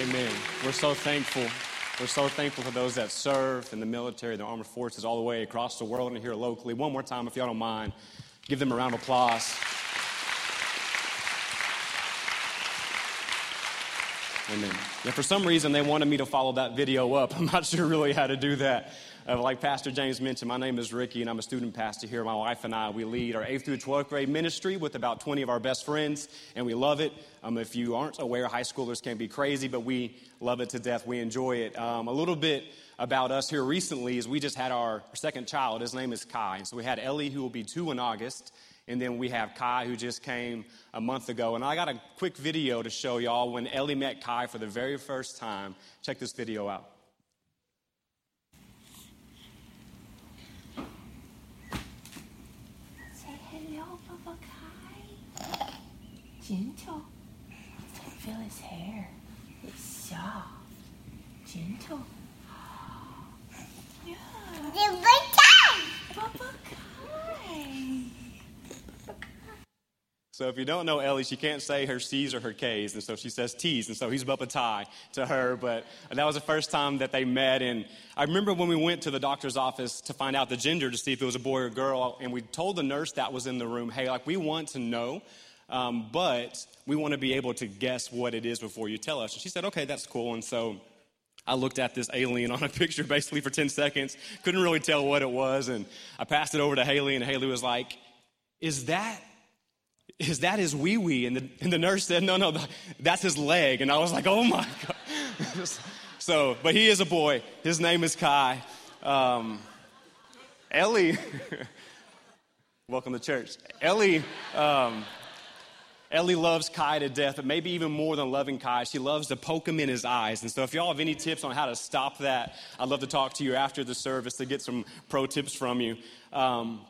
Amen. We're so thankful. We're so thankful for those that serve in the military, the armed forces, all the way across the world and here locally. One more time, if y'all don't mind, give them a round of applause. Amen. Yeah, for some reason, they wanted me to follow that video up. I'm not sure really how to do that. Uh, like Pastor James mentioned, my name is Ricky, and I'm a student pastor here. My wife and I, we lead our 8th through 12th grade ministry with about 20 of our best friends, and we love it. Um, if you aren't aware, high schoolers can be crazy, but we love it to death. We enjoy it. Um, a little bit about us here recently is we just had our second child. His name is Kai. And so we had Ellie, who will be two in August. And then we have Kai, who just came a month ago. And I got a quick video to show y'all when Ellie met Kai for the very first time. Check this video out. Gentle. I Feel his hair. It's soft. Gentle. Yeah. So if you don't know Ellie, she can't say her C's or her K's, and so she says T's, and so he's Bubba Tie to her. But that was the first time that they met, and I remember when we went to the doctor's office to find out the gender to see if it was a boy or girl, and we told the nurse that was in the room, hey, like we want to know um, but we want to be able to guess what it is before you tell us. And she said, okay, that's cool. And so I looked at this alien on a picture basically for 10 seconds, couldn't really tell what it was. And I passed it over to Haley, and Haley was like, is that is that his wee wee? And the, and the nurse said, no, no, that's his leg. And I was like, oh my God. so, but he is a boy. His name is Kai. Um, Ellie, welcome to church. Ellie, um, Ellie loves Kai to death, but maybe even more than loving Kai, she loves to poke him in his eyes. And so, if y'all have any tips on how to stop that, I'd love to talk to you after the service to get some pro tips from you. Um,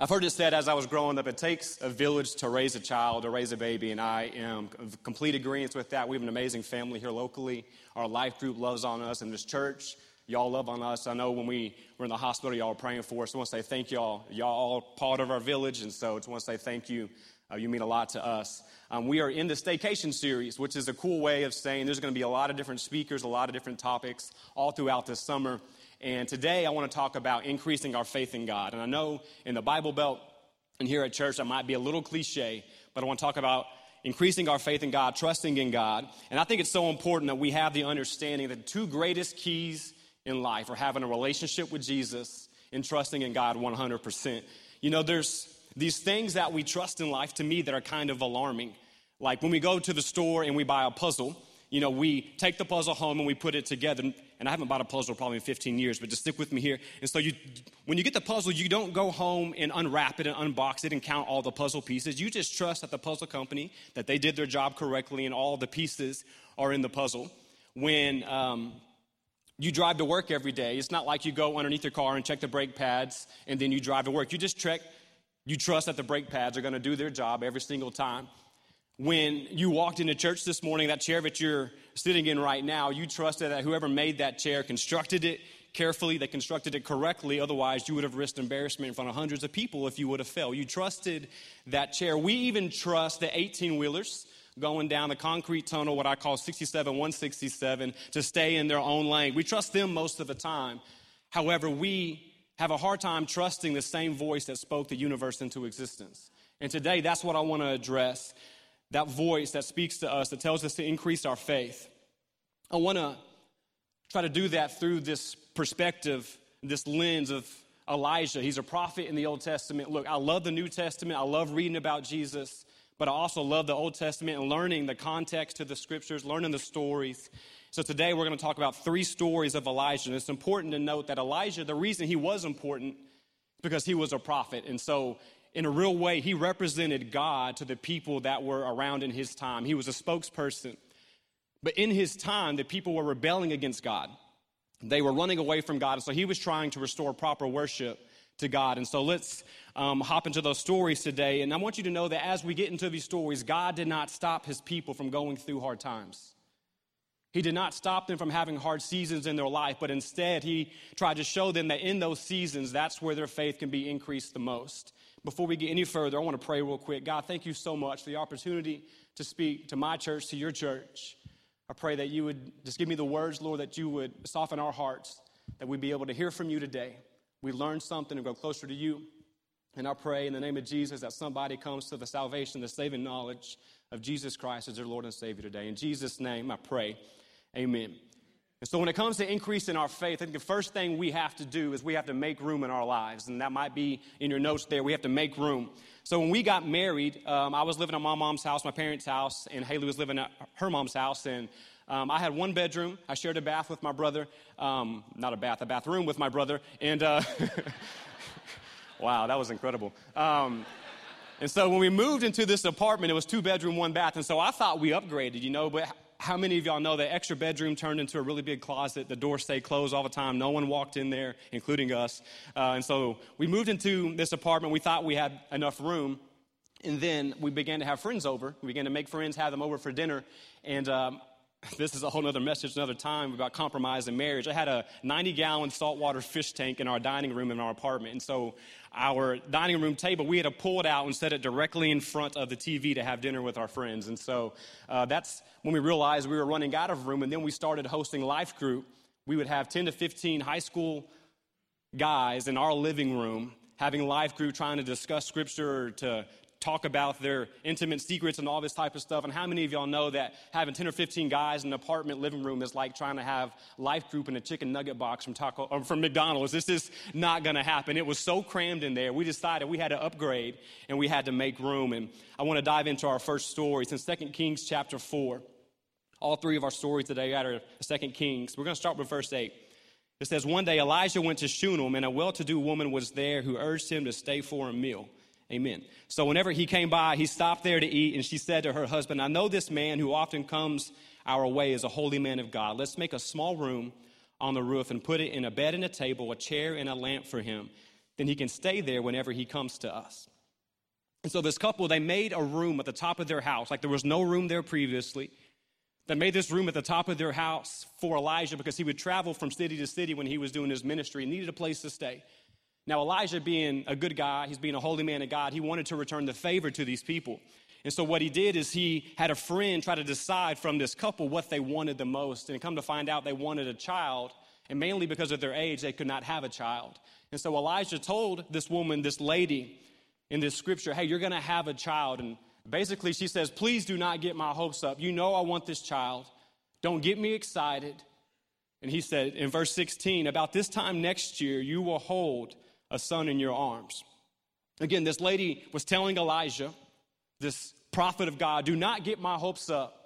I've heard it said as I was growing up, it takes a village to raise a child, to raise a baby, and I am complete agreement with that. We have an amazing family here locally. Our life group loves on us, and this church, y'all love on us. I know when we were in the hospital, y'all were praying for us. I want to say thank y'all. Y'all all part of our village, and so I just want to say thank you uh, you mean a lot to us. Um, we are in the staycation series, which is a cool way of saying there's going to be a lot of different speakers, a lot of different topics all throughout this summer. And today I want to talk about increasing our faith in God. And I know in the Bible Belt and here at church that might be a little cliche, but I want to talk about increasing our faith in God, trusting in God. And I think it's so important that we have the understanding that the two greatest keys in life are having a relationship with Jesus and trusting in God 100%. You know, there's these things that we trust in life to me that are kind of alarming. Like when we go to the store and we buy a puzzle, you know, we take the puzzle home and we put it together. And I haven't bought a puzzle probably in 15 years, but just stick with me here. And so you, when you get the puzzle, you don't go home and unwrap it and unbox it and count all the puzzle pieces. You just trust that the puzzle company, that they did their job correctly and all the pieces are in the puzzle. When um, you drive to work every day, it's not like you go underneath your car and check the brake pads and then you drive to work. You just check you trust that the brake pads are going to do their job every single time. When you walked into church this morning, that chair that you're sitting in right now, you trusted that whoever made that chair constructed it carefully, they constructed it correctly. Otherwise, you would have risked embarrassment in front of hundreds of people if you would have failed. You trusted that chair. We even trust the 18 wheelers going down the concrete tunnel, what I call 67 167, to stay in their own lane. We trust them most of the time. However, we have a hard time trusting the same voice that spoke the universe into existence. And today, that's what I want to address that voice that speaks to us, that tells us to increase our faith. I want to try to do that through this perspective, this lens of Elijah. He's a prophet in the Old Testament. Look, I love the New Testament, I love reading about Jesus, but I also love the Old Testament and learning the context to the scriptures, learning the stories. So today we're going to talk about three stories of Elijah. And it's important to note that Elijah, the reason he was important because he was a prophet. And so, in a real way, he represented God to the people that were around in his time. He was a spokesperson. But in his time, the people were rebelling against God. They were running away from God. And so he was trying to restore proper worship to God. And so let's um, hop into those stories today. And I want you to know that as we get into these stories, God did not stop his people from going through hard times. He did not stop them from having hard seasons in their life, but instead, he tried to show them that in those seasons, that's where their faith can be increased the most. Before we get any further, I want to pray real quick. God, thank you so much for the opportunity to speak to my church, to your church. I pray that you would just give me the words, Lord, that you would soften our hearts, that we'd be able to hear from you today. We learn something and go closer to you. And I pray in the name of Jesus that somebody comes to the salvation, the saving knowledge of Jesus Christ as their Lord and Savior today. In Jesus' name, I pray. Amen. And so, when it comes to increasing our faith, I think the first thing we have to do is we have to make room in our lives. And that might be in your notes there. We have to make room. So, when we got married, um, I was living at my mom's house, my parents' house, and Haley was living at her mom's house. And um, I had one bedroom. I shared a bath with my brother. Um, not a bath, a bathroom with my brother. And uh, wow, that was incredible. Um, and so when we moved into this apartment, it was two bedroom, one bath. And so I thought we upgraded, you know, but how many of y'all know that extra bedroom turned into a really big closet? The door stayed closed all the time. No one walked in there, including us. Uh, and so we moved into this apartment. We thought we had enough room. And then we began to have friends over. We began to make friends, have them over for dinner. And um, this is a whole other message another time about compromise in marriage. I had a 90 gallon saltwater fish tank in our dining room in our apartment. And so our dining room table, we had to pull it out and set it directly in front of the TV to have dinner with our friends. And so uh, that's when we realized we were running out of room. And then we started hosting life group. We would have 10 to 15 high school guys in our living room having life group trying to discuss scripture or to talk about their intimate secrets and all this type of stuff. And how many of y'all know that having 10 or 15 guys in an apartment living room is like trying to have life group in a chicken nugget box from Taco or from McDonald's? This is not going to happen. It was so crammed in there. We decided we had to upgrade and we had to make room. And I want to dive into our first story. It's in 2 Kings chapter 4. All three of our stories today are 2 Kings. We're going to start with verse 8. It says, One day Elijah went to Shunem, and a well to do woman was there who urged him to stay for a meal. Amen. So whenever he came by, he stopped there to eat, and she said to her husband, I know this man who often comes our way is a holy man of God. Let's make a small room on the roof and put it in a bed and a table, a chair and a lamp for him. Then he can stay there whenever he comes to us. And so this couple, they made a room at the top of their house, like there was no room there previously. They made this room at the top of their house for Elijah because he would travel from city to city when he was doing his ministry and needed a place to stay. Now, Elijah, being a good guy, he's being a holy man of God, he wanted to return the favor to these people. And so, what he did is he had a friend try to decide from this couple what they wanted the most. And come to find out, they wanted a child. And mainly because of their age, they could not have a child. And so, Elijah told this woman, this lady in this scripture, hey, you're going to have a child. And basically, she says, please do not get my hopes up. You know I want this child. Don't get me excited. And he said in verse 16, about this time next year, you will hold a son in your arms. Again, this lady was telling Elijah, this prophet of God, do not get my hopes up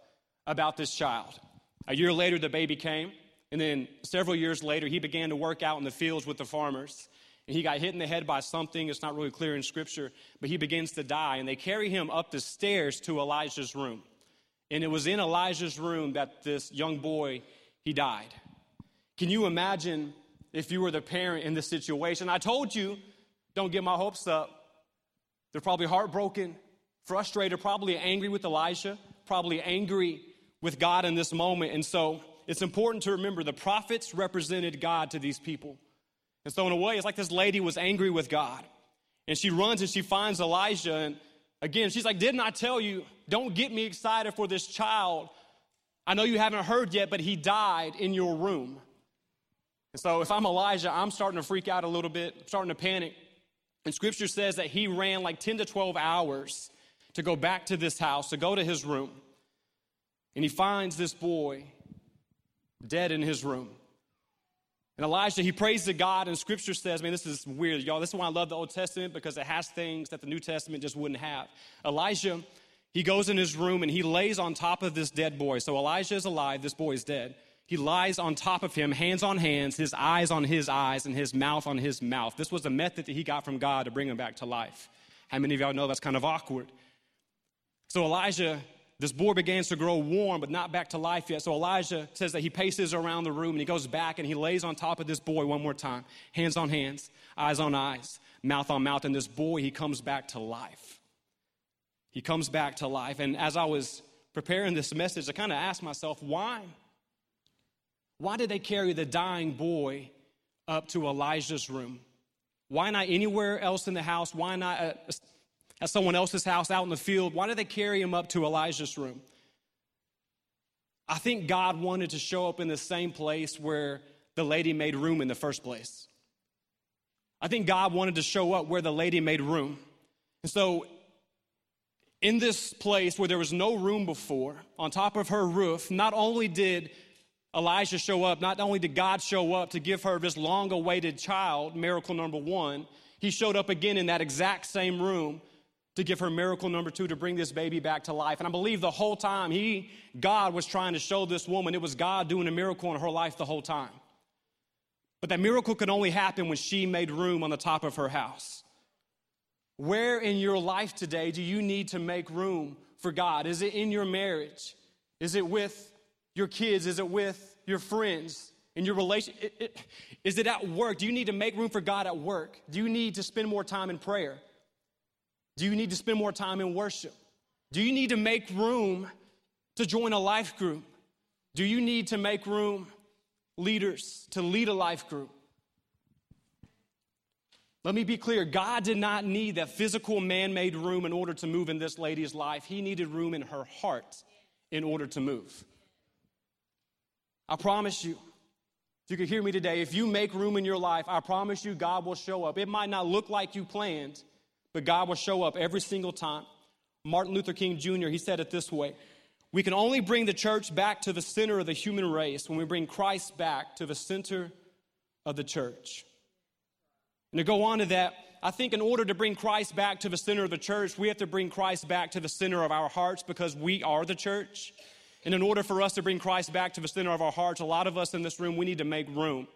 about this child. A year later, the baby came. And then several years later, he began to work out in the fields with the farmers. And he got hit in the head by something. It's not really clear in scripture, but he begins to die. And they carry him up the stairs to Elijah's room. And it was in Elijah's room that this young boy, he died. Can you imagine if you were the parent in this situation. I told you, don't get my hopes up. They're probably heartbroken, frustrated, probably angry with Elijah, probably angry with God in this moment. And so it's important to remember the prophets represented God to these people. And so, in a way, it's like this lady was angry with God. And she runs and she finds Elijah. And again, she's like, Didn't I tell you, don't get me excited for this child? I know you haven't heard yet, but he died in your room. And so if I'm Elijah, I'm starting to freak out a little bit, I'm starting to panic. And scripture says that he ran like 10 to 12 hours to go back to this house, to go to his room. And he finds this boy dead in his room. And Elijah, he prays to God, and scripture says, man, this is weird, y'all. This is why I love the Old Testament because it has things that the New Testament just wouldn't have. Elijah, he goes in his room and he lays on top of this dead boy. So Elijah is alive, this boy is dead. He lies on top of him, hands on hands, his eyes on his eyes, and his mouth on his mouth. This was a method that he got from God to bring him back to life. How many of y'all know that's kind of awkward? So Elijah, this boy begins to grow warm, but not back to life yet. So Elijah says that he paces around the room and he goes back and he lays on top of this boy one more time, hands on hands, eyes on eyes, mouth on mouth. And this boy, he comes back to life. He comes back to life. And as I was preparing this message, I kind of asked myself, why? Why did they carry the dying boy up to Elijah's room? Why not anywhere else in the house? Why not at, at someone else's house out in the field? Why did they carry him up to Elijah's room? I think God wanted to show up in the same place where the lady made room in the first place. I think God wanted to show up where the lady made room. And so, in this place where there was no room before, on top of her roof, not only did Elijah show up, not only did God show up to give her this long awaited child, miracle number one, he showed up again in that exact same room to give her miracle number two to bring this baby back to life. And I believe the whole time he, God, was trying to show this woman it was God doing a miracle in her life the whole time. But that miracle could only happen when she made room on the top of her house. Where in your life today do you need to make room for God? Is it in your marriage? Is it with your kids? Is it with your friends? In your relation, is it at work? Do you need to make room for God at work? Do you need to spend more time in prayer? Do you need to spend more time in worship? Do you need to make room to join a life group? Do you need to make room, leaders, to lead a life group? Let me be clear God did not need that physical man made room in order to move in this lady's life. He needed room in her heart in order to move. I promise you, if you could hear me today, if you make room in your life, I promise you God will show up. It might not look like you planned, but God will show up every single time. Martin Luther King Jr., he said it this way We can only bring the church back to the center of the human race when we bring Christ back to the center of the church. And to go on to that, I think in order to bring Christ back to the center of the church, we have to bring Christ back to the center of our hearts because we are the church. And in order for us to bring Christ back to the center of our hearts, a lot of us in this room, we need to make room.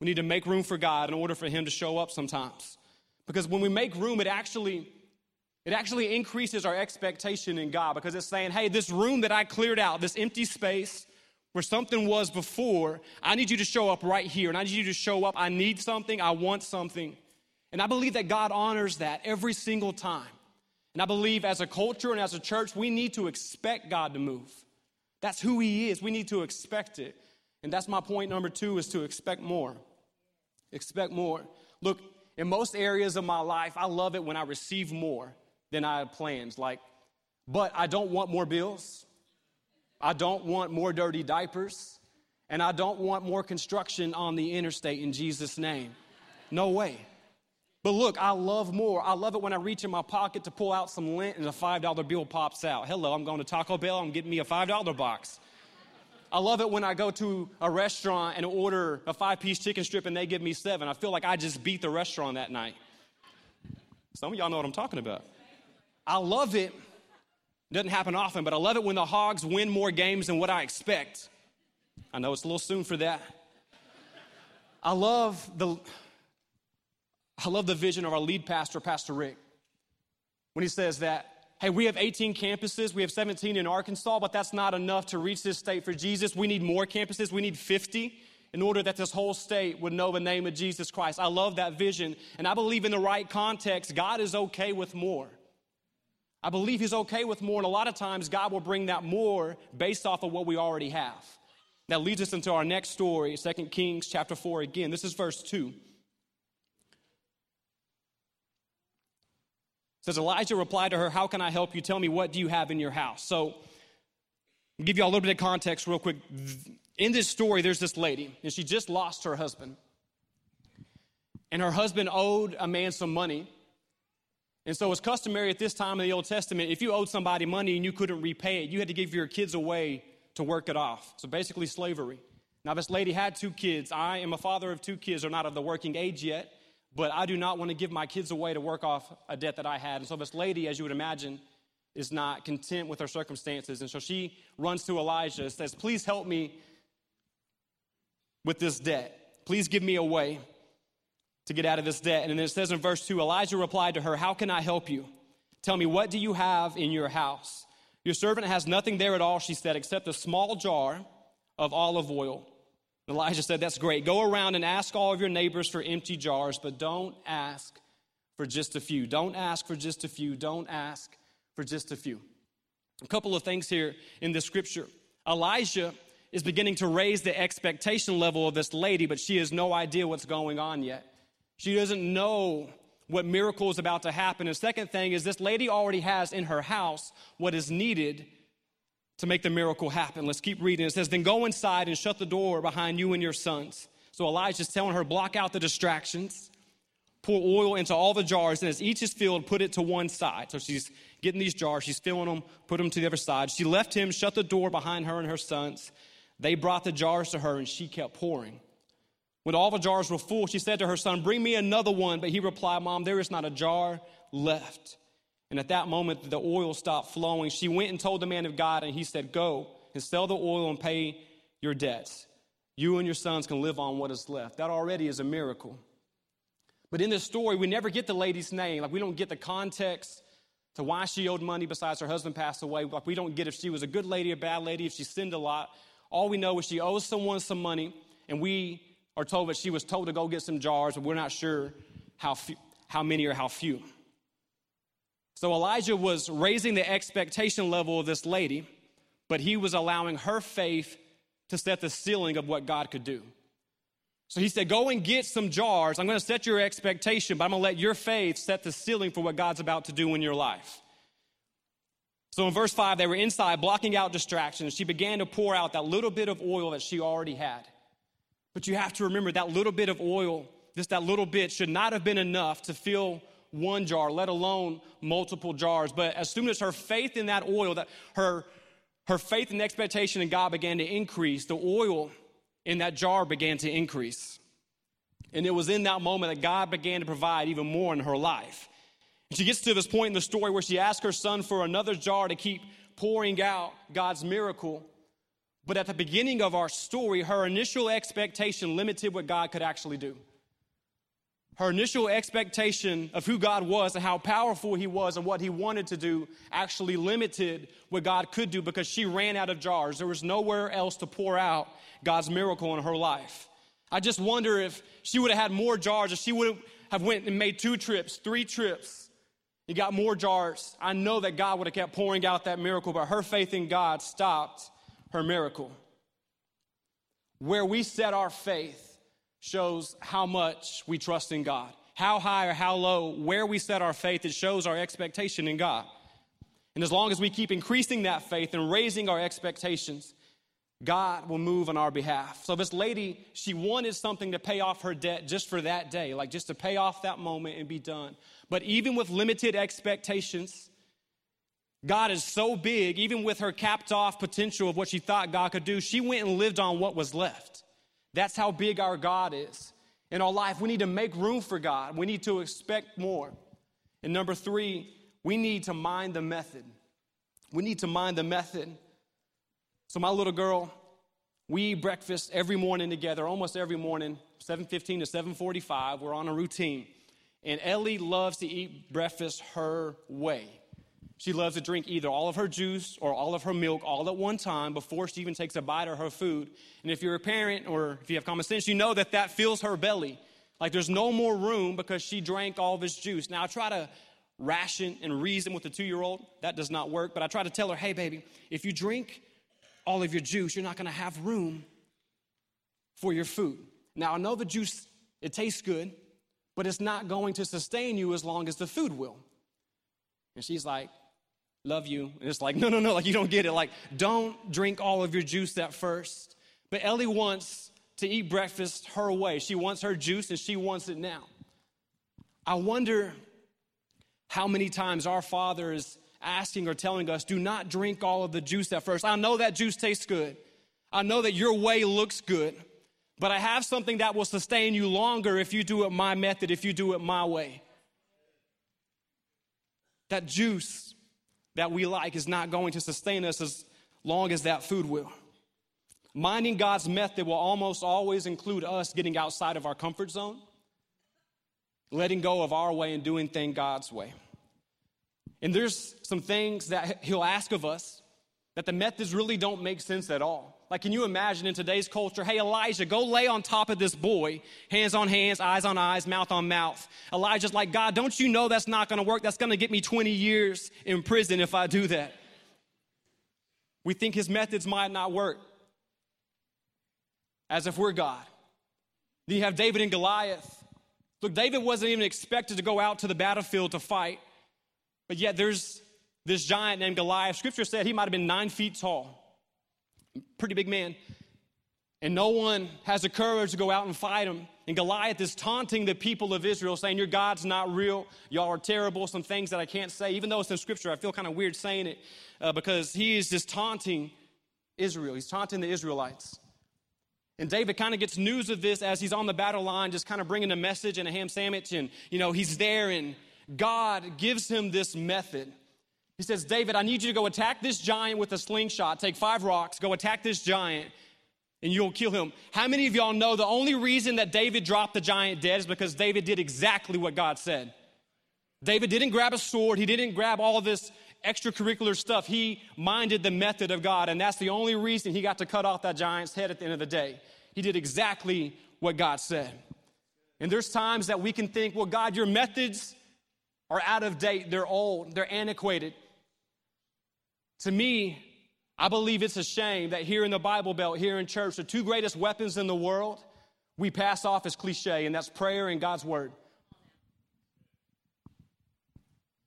We need to make room for God in order for Him to show up sometimes. Because when we make room, it actually it actually increases our expectation in God because it's saying, hey, this room that I cleared out, this empty space where something was before, I need you to show up right here. And I need you to show up. I need something. I want something. And I believe that God honors that every single time. And I believe as a culture and as a church, we need to expect God to move. That's who He is. We need to expect it. And that's my point number two is to expect more. Expect more. Look, in most areas of my life, I love it when I receive more than I had planned. Like, but I don't want more bills. I don't want more dirty diapers. And I don't want more construction on the interstate in Jesus' name. No way. But look, I love more. I love it when I reach in my pocket to pull out some lint and a $5 bill pops out. Hello, I'm going to Taco Bell. I'm getting me a $5 box. I love it when I go to a restaurant and order a five piece chicken strip and they give me seven. I feel like I just beat the restaurant that night. Some of y'all know what I'm talking about. I love it. it. Doesn't happen often, but I love it when the Hogs win more games than what I expect. I know it's a little soon for that. I love the I love the vision of our lead pastor, Pastor Rick, when he says that Hey, we have 18 campuses. We have 17 in Arkansas, but that's not enough to reach this state for Jesus. We need more campuses. We need 50 in order that this whole state would know the name of Jesus Christ. I love that vision. And I believe in the right context, God is okay with more. I believe He's okay with more. And a lot of times, God will bring that more based off of what we already have. That leads us into our next story, 2 Kings chapter 4 again. This is verse 2. Says Elijah replied to her, How can I help you? Tell me, what do you have in your house? So, I'll give you a little bit of context real quick. In this story, there's this lady, and she just lost her husband. And her husband owed a man some money. And so it's customary at this time in the Old Testament, if you owed somebody money and you couldn't repay it, you had to give your kids away to work it off. So basically, slavery. Now, this lady had two kids. I am a father of two kids, they're not of the working age yet but I do not want to give my kids away to work off a debt that I had. And so this lady, as you would imagine, is not content with her circumstances. And so she runs to Elijah and says, Please help me with this debt. Please give me a way to get out of this debt. And then it says in verse 2 Elijah replied to her, How can I help you? Tell me, what do you have in your house? Your servant has nothing there at all, she said, except a small jar of olive oil. Elijah said, That's great. Go around and ask all of your neighbors for empty jars, but don't ask for just a few. Don't ask for just a few. Don't ask for just a few. A couple of things here in the scripture. Elijah is beginning to raise the expectation level of this lady, but she has no idea what's going on yet. She doesn't know what miracle is about to happen. And second thing is, this lady already has in her house what is needed to make the miracle happen. Let's keep reading. It says, Then go inside and shut the door behind you and your sons. So Elijah's telling her, block out the distractions, pour oil into all the jars, and as each is filled, put it to one side. So she's getting these jars, she's filling them, put them to the other side. She left him, shut the door behind her and her sons. They brought the jars to her, and she kept pouring. When all the jars were full, she said to her son, Bring me another one. But he replied, Mom, there is not a jar left. And at that moment, the oil stopped flowing. She went and told the man of God, and he said, Go and sell the oil and pay your debts. You and your sons can live on what is left. That already is a miracle. But in this story, we never get the lady's name. Like, we don't get the context to why she owed money besides her husband passed away. Like, we don't get if she was a good lady, a bad lady, if she sinned a lot. All we know is she owes someone some money, and we are told that she was told to go get some jars, but we're not sure how, few, how many or how few. So Elijah was raising the expectation level of this lady, but he was allowing her faith to set the ceiling of what God could do. So he said, Go and get some jars. I'm going to set your expectation, but I'm going to let your faith set the ceiling for what God's about to do in your life. So in verse 5, they were inside blocking out distractions. She began to pour out that little bit of oil that she already had. But you have to remember that little bit of oil, just that little bit, should not have been enough to fill one jar, let alone multiple jars. But as soon as her faith in that oil, that her, her faith and expectation in God began to increase, the oil in that jar began to increase. And it was in that moment that God began to provide even more in her life. And she gets to this point in the story where she asks her son for another jar to keep pouring out God's miracle. But at the beginning of our story, her initial expectation limited what God could actually do. Her initial expectation of who God was and how powerful He was and what He wanted to do actually limited what God could do because she ran out of jars. There was nowhere else to pour out God's miracle in her life. I just wonder if she would have had more jars, if she would have went and made two trips, three trips, he got more jars. I know that God would have kept pouring out that miracle, but her faith in God stopped her miracle. Where we set our faith shows how much we trust in God. How high or how low, where we set our faith, it shows our expectation in God. And as long as we keep increasing that faith and raising our expectations, God will move on our behalf. So, this lady, she wanted something to pay off her debt just for that day, like just to pay off that moment and be done. But even with limited expectations, God is so big, even with her capped off potential of what she thought God could do, she went and lived on what was left. That's how big our God is. In our life, we need to make room for God. We need to expect more. And number three, we need to mind the method. We need to mind the method. So my little girl, we eat breakfast every morning together, almost every morning, 7:15 to 7:45. We're on a routine. And Ellie loves to eat breakfast her way. She loves to drink either all of her juice or all of her milk all at one time before she even takes a bite of her food. And if you're a parent or if you have common sense, you know that that fills her belly. Like there's no more room because she drank all of his juice. Now I try to ration and reason with a two year old. That does not work. But I try to tell her, hey, baby, if you drink all of your juice, you're not going to have room for your food. Now I know the juice, it tastes good, but it's not going to sustain you as long as the food will. And she's like, love you. And it's like, no, no, no, like you don't get it. Like, don't drink all of your juice at first. But Ellie wants to eat breakfast her way. She wants her juice and she wants it now. I wonder how many times our Father is asking or telling us, do not drink all of the juice at first. I know that juice tastes good. I know that your way looks good, but I have something that will sustain you longer if you do it my method, if you do it my way. That juice that we like is not going to sustain us as long as that food will. Minding God's method will almost always include us getting outside of our comfort zone, letting go of our way and doing things God's way. And there's some things that He'll ask of us that the methods really don't make sense at all. Like, can you imagine in today's culture, hey, Elijah, go lay on top of this boy, hands on hands, eyes on eyes, mouth on mouth. Elijah's like, God, don't you know that's not gonna work? That's gonna get me 20 years in prison if I do that. We think his methods might not work, as if we're God. Then you have David and Goliath. Look, David wasn't even expected to go out to the battlefield to fight, but yet there's this giant named Goliath. Scripture said he might have been nine feet tall, pretty big man. And no one has the courage to go out and fight him. And Goliath is taunting the people of Israel, saying, Your God's not real. Y'all are terrible. Some things that I can't say. Even though it's in Scripture, I feel kind of weird saying it uh, because he is just taunting Israel. He's taunting the Israelites. And David kind of gets news of this as he's on the battle line, just kind of bringing a message and a ham sandwich. And, you know, he's there, and God gives him this method. He says, David, I need you to go attack this giant with a slingshot. Take five rocks, go attack this giant, and you'll kill him. How many of y'all know the only reason that David dropped the giant dead is because David did exactly what God said? David didn't grab a sword, he didn't grab all this extracurricular stuff. He minded the method of God, and that's the only reason he got to cut off that giant's head at the end of the day. He did exactly what God said. And there's times that we can think, well, God, your methods are out of date, they're old, they're antiquated. To me, I believe it's a shame that here in the Bible Belt, here in church, the two greatest weapons in the world, we pass off as cliche, and that's prayer and God's Word.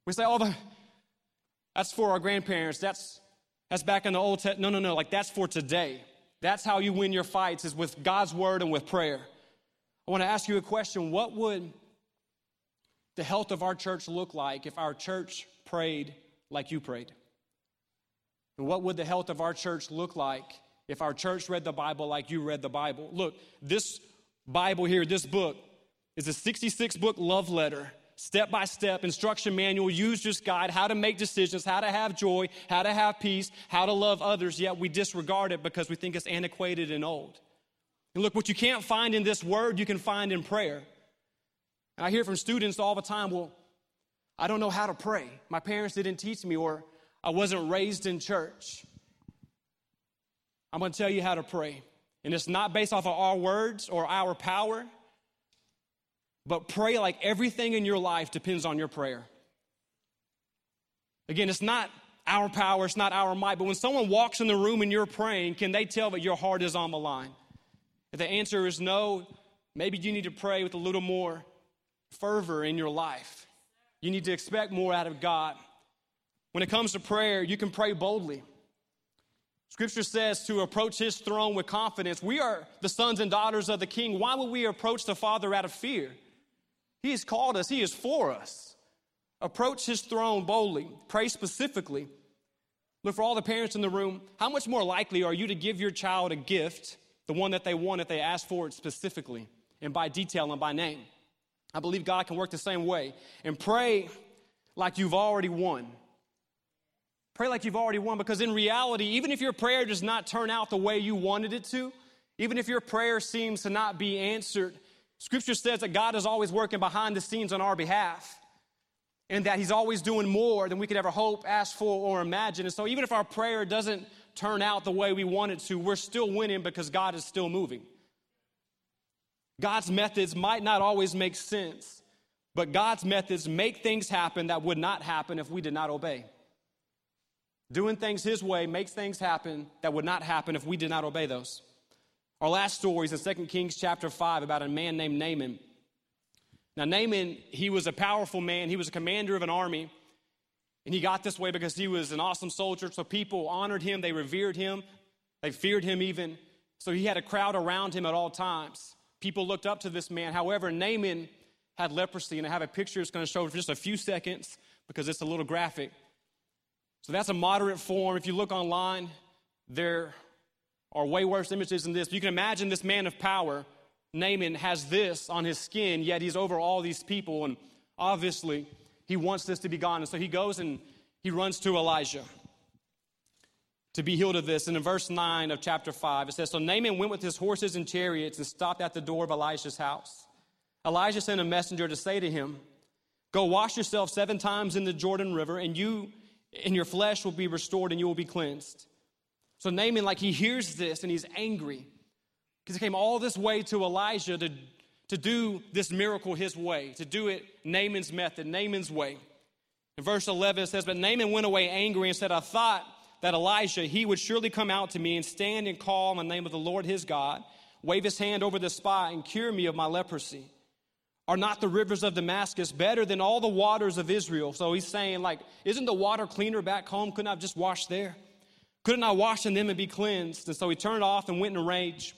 We say, oh, that's for our grandparents. That's, that's back in the Old Testament. No, no, no. Like, that's for today. That's how you win your fights is with God's word and with prayer. I want to ask you a question. What would the health of our church look like if our church prayed like you prayed? And what would the health of our church look like if our church read the Bible like you read the Bible? Look, this Bible here, this book, is a 66 book love letter step by step instruction manual, user's guide, how to make decisions, how to have joy, how to have peace, how to love others, yet we disregard it because we think it's antiquated and old. And look, what you can't find in this word, you can find in prayer. And I hear from students all the time, well, I don't know how to pray. My parents didn't teach me, or I wasn't raised in church. I'm going to tell you how to pray. And it's not based off of our words or our power. But pray like everything in your life depends on your prayer. Again, it's not our power, it's not our might, but when someone walks in the room and you're praying, can they tell that your heart is on the line? If the answer is no, maybe you need to pray with a little more fervor in your life. You need to expect more out of God. When it comes to prayer, you can pray boldly. Scripture says to approach his throne with confidence. We are the sons and daughters of the king. Why would we approach the Father out of fear? He has called us, He is for us. Approach His throne boldly, pray specifically. Look, for all the parents in the room, how much more likely are you to give your child a gift, the one that they want, if they ask for it specifically and by detail and by name? I believe God can work the same way. And pray like you've already won. Pray like you've already won because in reality, even if your prayer does not turn out the way you wanted it to, even if your prayer seems to not be answered, Scripture says that God is always working behind the scenes on our behalf and that He's always doing more than we could ever hope, ask for, or imagine. And so, even if our prayer doesn't turn out the way we want it to, we're still winning because God is still moving. God's methods might not always make sense, but God's methods make things happen that would not happen if we did not obey. Doing things His way makes things happen that would not happen if we did not obey those. Our last story is in 2 Kings chapter 5 about a man named Naaman. Now, Naaman, he was a powerful man. He was a commander of an army. And he got this way because he was an awesome soldier. So people honored him, they revered him, they feared him even. So he had a crowd around him at all times. People looked up to this man. However, Naaman had leprosy. And I have a picture it's going to show for just a few seconds because it's a little graphic. So that's a moderate form. If you look online, there are way worse images than this. You can imagine this man of power, Naaman, has this on his skin, yet he's over all these people, and obviously he wants this to be gone. And so he goes and he runs to Elijah to be healed of this. And in verse 9 of chapter 5, it says So Naaman went with his horses and chariots and stopped at the door of Elijah's house. Elijah sent a messenger to say to him, Go wash yourself seven times in the Jordan River, and you and your flesh will be restored, and you will be cleansed. So Naaman, like he hears this and he's angry because he came all this way to Elijah to, to do this miracle his way, to do it Naaman's method, Naaman's way. In verse 11 it says, But Naaman went away angry and said, I thought that Elijah, he would surely come out to me and stand and call on the name of the Lord his God, wave his hand over the spot and cure me of my leprosy. Are not the rivers of Damascus better than all the waters of Israel? So he's saying, like, isn't the water cleaner back home? Couldn't I just wash there? Couldn't I wash in them and be cleansed? And so he turned off and went in a rage.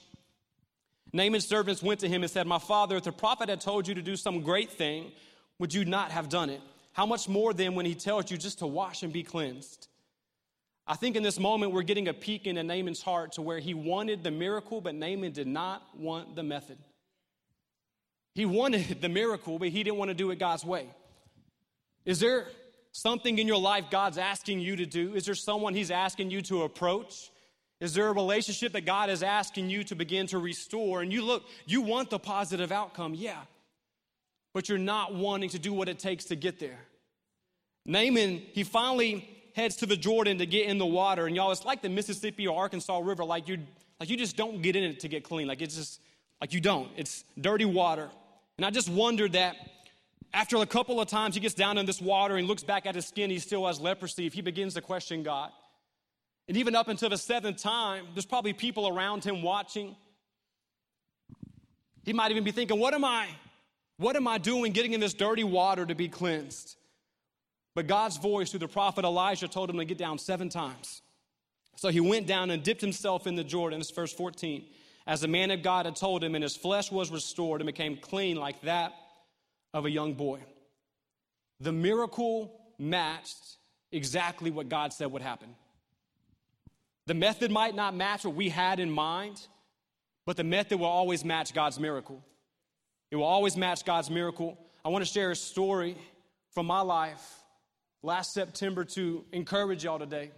Naaman's servants went to him and said, My father, if the prophet had told you to do some great thing, would you not have done it? How much more then when he tells you just to wash and be cleansed? I think in this moment we're getting a peek into Naaman's heart to where he wanted the miracle, but Naaman did not want the method. He wanted the miracle, but he didn't want to do it God's way. Is there something in your life God's asking you to do? Is there someone He's asking you to approach? Is there a relationship that God is asking you to begin to restore? And you look, you want the positive outcome, yeah, but you're not wanting to do what it takes to get there. Naaman, he finally heads to the Jordan to get in the water, and y'all, it's like the Mississippi or Arkansas River, like you, like you just don't get in it to get clean. Like it's just, like you don't. It's dirty water. And I just wondered that after a couple of times he gets down in this water and looks back at his skin, he still has leprosy. If he begins to question God, and even up until the seventh time, there's probably people around him watching. He might even be thinking, What am I? What am I doing getting in this dirty water to be cleansed? But God's voice through the prophet Elijah told him to get down seven times. So he went down and dipped himself in the Jordan. This verse 14. As the man of God had told him, and his flesh was restored and became clean like that of a young boy. The miracle matched exactly what God said would happen. The method might not match what we had in mind, but the method will always match God's miracle. It will always match God's miracle. I want to share a story from my life last September to encourage y'all today.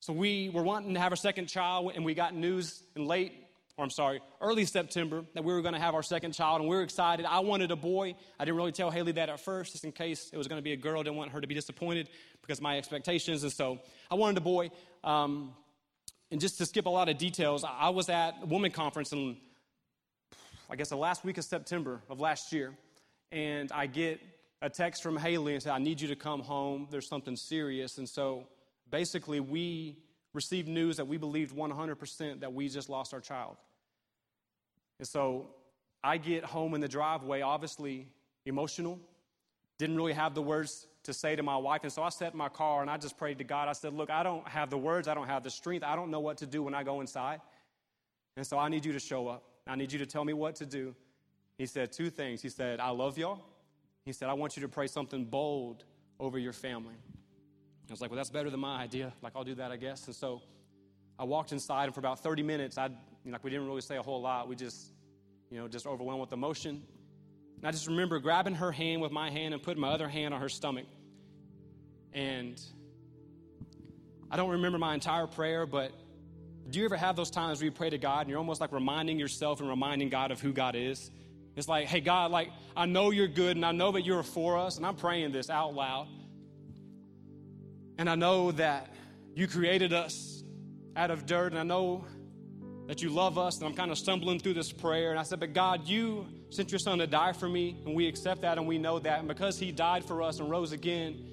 So, we were wanting to have our second child, and we got news in late or I'm sorry, early September that we were going to have our second child, and we were excited. I wanted a boy. I didn't really tell Haley that at first, just in case it was going to be a girl. I didn't want her to be disappointed because my expectations, and so I wanted a boy. Um, and just to skip a lot of details, I was at a woman conference in, I guess, the last week of September of last year, and I get a text from Haley and say, "I need you to come home. There's something serious." And so, basically, we received news that we believed 100% that we just lost our child. And so I get home in the driveway, obviously emotional, didn't really have the words to say to my wife. And so I sat in my car and I just prayed to God. I said, Look, I don't have the words, I don't have the strength, I don't know what to do when I go inside. And so I need you to show up. I need you to tell me what to do. He said two things. He said, I love y'all. He said, I want you to pray something bold over your family. I was like, well, that's better than my idea. Like, I'll do that, I guess. And so I walked inside, and for about 30 minutes, I like we didn't really say a whole lot. We just, you know, just overwhelmed with emotion. And I just remember grabbing her hand with my hand and putting my other hand on her stomach. And I don't remember my entire prayer, but do you ever have those times where you pray to God and you're almost like reminding yourself and reminding God of who God is? It's like, hey, God, like, I know you're good and I know that you're for us, and I'm praying this out loud. And I know that you created us out of dirt, and I know that you love us. And I'm kind of stumbling through this prayer. And I said, But God, you sent your son to die for me, and we accept that and we know that. And because he died for us and rose again,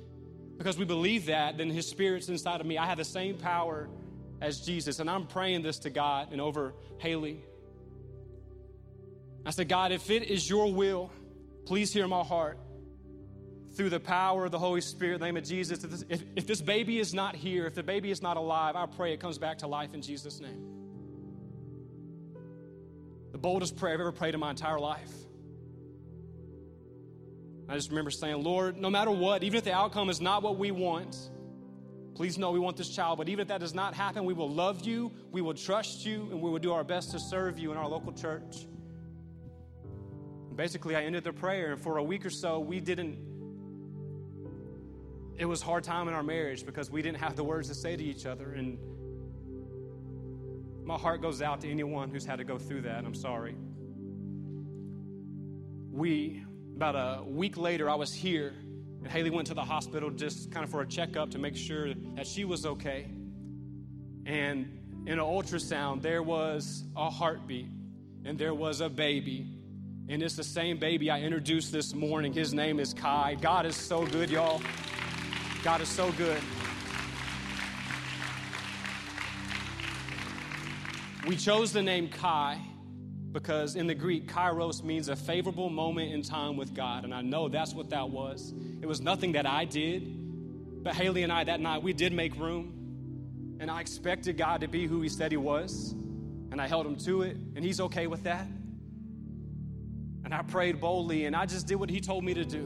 because we believe that, then his spirit's inside of me. I have the same power as Jesus. And I'm praying this to God and over Haley. I said, God, if it is your will, please hear my heart. Through the power of the Holy Spirit, the name of Jesus. If this, if, if this baby is not here, if the baby is not alive, I pray it comes back to life in Jesus' name the boldest prayer I've ever prayed in my entire life. I just remember saying, Lord, no matter what, even if the outcome is not what we want, please know we want this child, but even if that does not happen, we will love you, we will trust you, and we will do our best to serve you in our local church. And basically, I ended the prayer, and for a week or so, we didn't. It was hard time in our marriage because we didn't have the words to say to each other, and my heart goes out to anyone who's had to go through that. I'm sorry. We, about a week later, I was here, and Haley went to the hospital just kind of for a checkup to make sure that she was okay. And in an ultrasound, there was a heartbeat, and there was a baby. And it's the same baby I introduced this morning. His name is Kai. God is so good, y'all. God is so good. We chose the name Kai because in the Greek, kairos means a favorable moment in time with God. And I know that's what that was. It was nothing that I did, but Haley and I that night, we did make room. And I expected God to be who He said He was. And I held Him to it, and He's okay with that. And I prayed boldly, and I just did what He told me to do.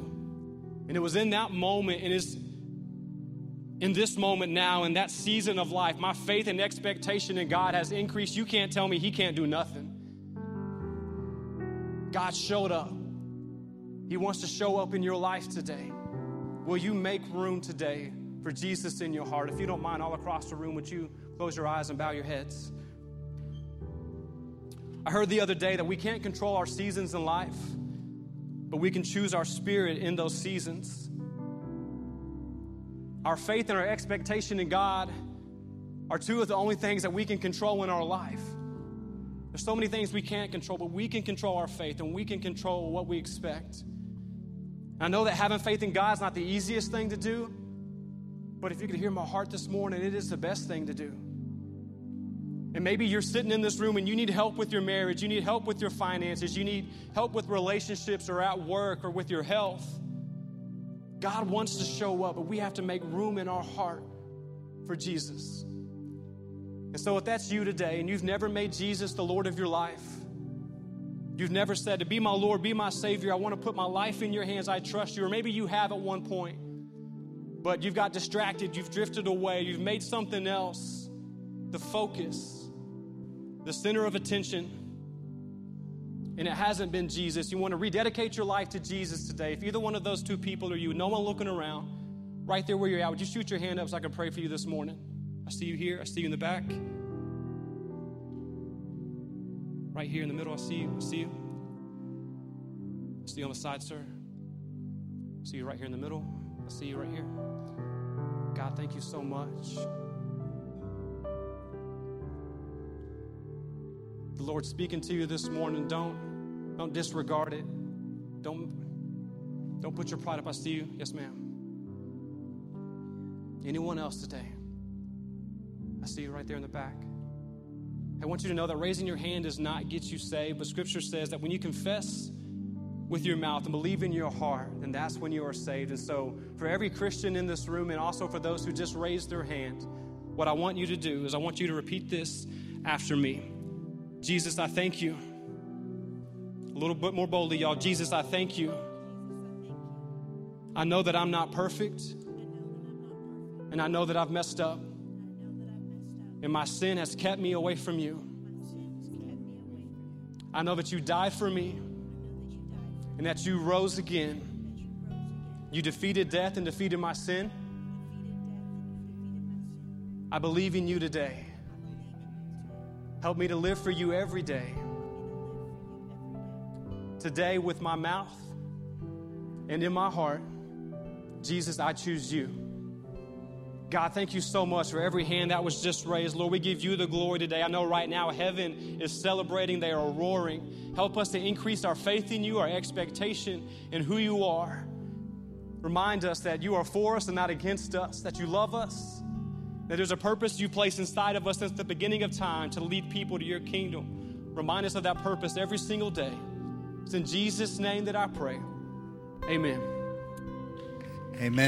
And it was in that moment, and it's in this moment now, in that season of life, my faith and expectation in God has increased. You can't tell me He can't do nothing. God showed up. He wants to show up in your life today. Will you make room today for Jesus in your heart? If you don't mind, all across the room, would you close your eyes and bow your heads? I heard the other day that we can't control our seasons in life, but we can choose our spirit in those seasons. Our faith and our expectation in God are two of the only things that we can control in our life. There's so many things we can't control, but we can control our faith and we can control what we expect. I know that having faith in God is not the easiest thing to do, but if you could hear my heart this morning, it is the best thing to do. And maybe you're sitting in this room and you need help with your marriage, you need help with your finances, you need help with relationships or at work or with your health. God wants to show up, but we have to make room in our heart for Jesus. And so, if that's you today and you've never made Jesus the Lord of your life, you've never said, To be my Lord, be my Savior, I want to put my life in your hands, I trust you, or maybe you have at one point, but you've got distracted, you've drifted away, you've made something else the focus, the center of attention, and it hasn't been Jesus. You want to rededicate your life to Jesus today. If either one of those two people or you, no one looking around, right there where you're at, would you shoot your hand up so I can pray for you this morning? I see you here. I see you in the back. Right here in the middle, I see you. I see you. I see you on the side, sir. I see you right here in the middle. I see you right here. God, thank you so much. The Lord speaking to you this morning. Don't don't disregard it. Don't don't put your pride up. I see you. Yes, ma'am. Anyone else today? I see you right there in the back. I want you to know that raising your hand does not get you saved, but Scripture says that when you confess with your mouth and believe in your heart, then that's when you are saved. And so, for every Christian in this room, and also for those who just raised their hand, what I want you to do is I want you to repeat this after me Jesus, I thank you. A little bit more boldly, y'all. Jesus, I thank you. I know that I'm not perfect, and I know that I've messed up and my sin has kept me away from you. I know that you died for me and that you rose again. You defeated death and defeated my sin. I believe in you today. Help me to live for you every day. Today, with my mouth and in my heart, Jesus, I choose you. God, thank you so much for every hand that was just raised. Lord, we give you the glory today. I know right now heaven is celebrating, they are roaring. Help us to increase our faith in you, our expectation in who you are. Remind us that you are for us and not against us, that you love us, that there's a purpose you place inside of us since the beginning of time to lead people to your kingdom. Remind us of that purpose every single day. It's in Jesus' name that I pray. Amen. Amen.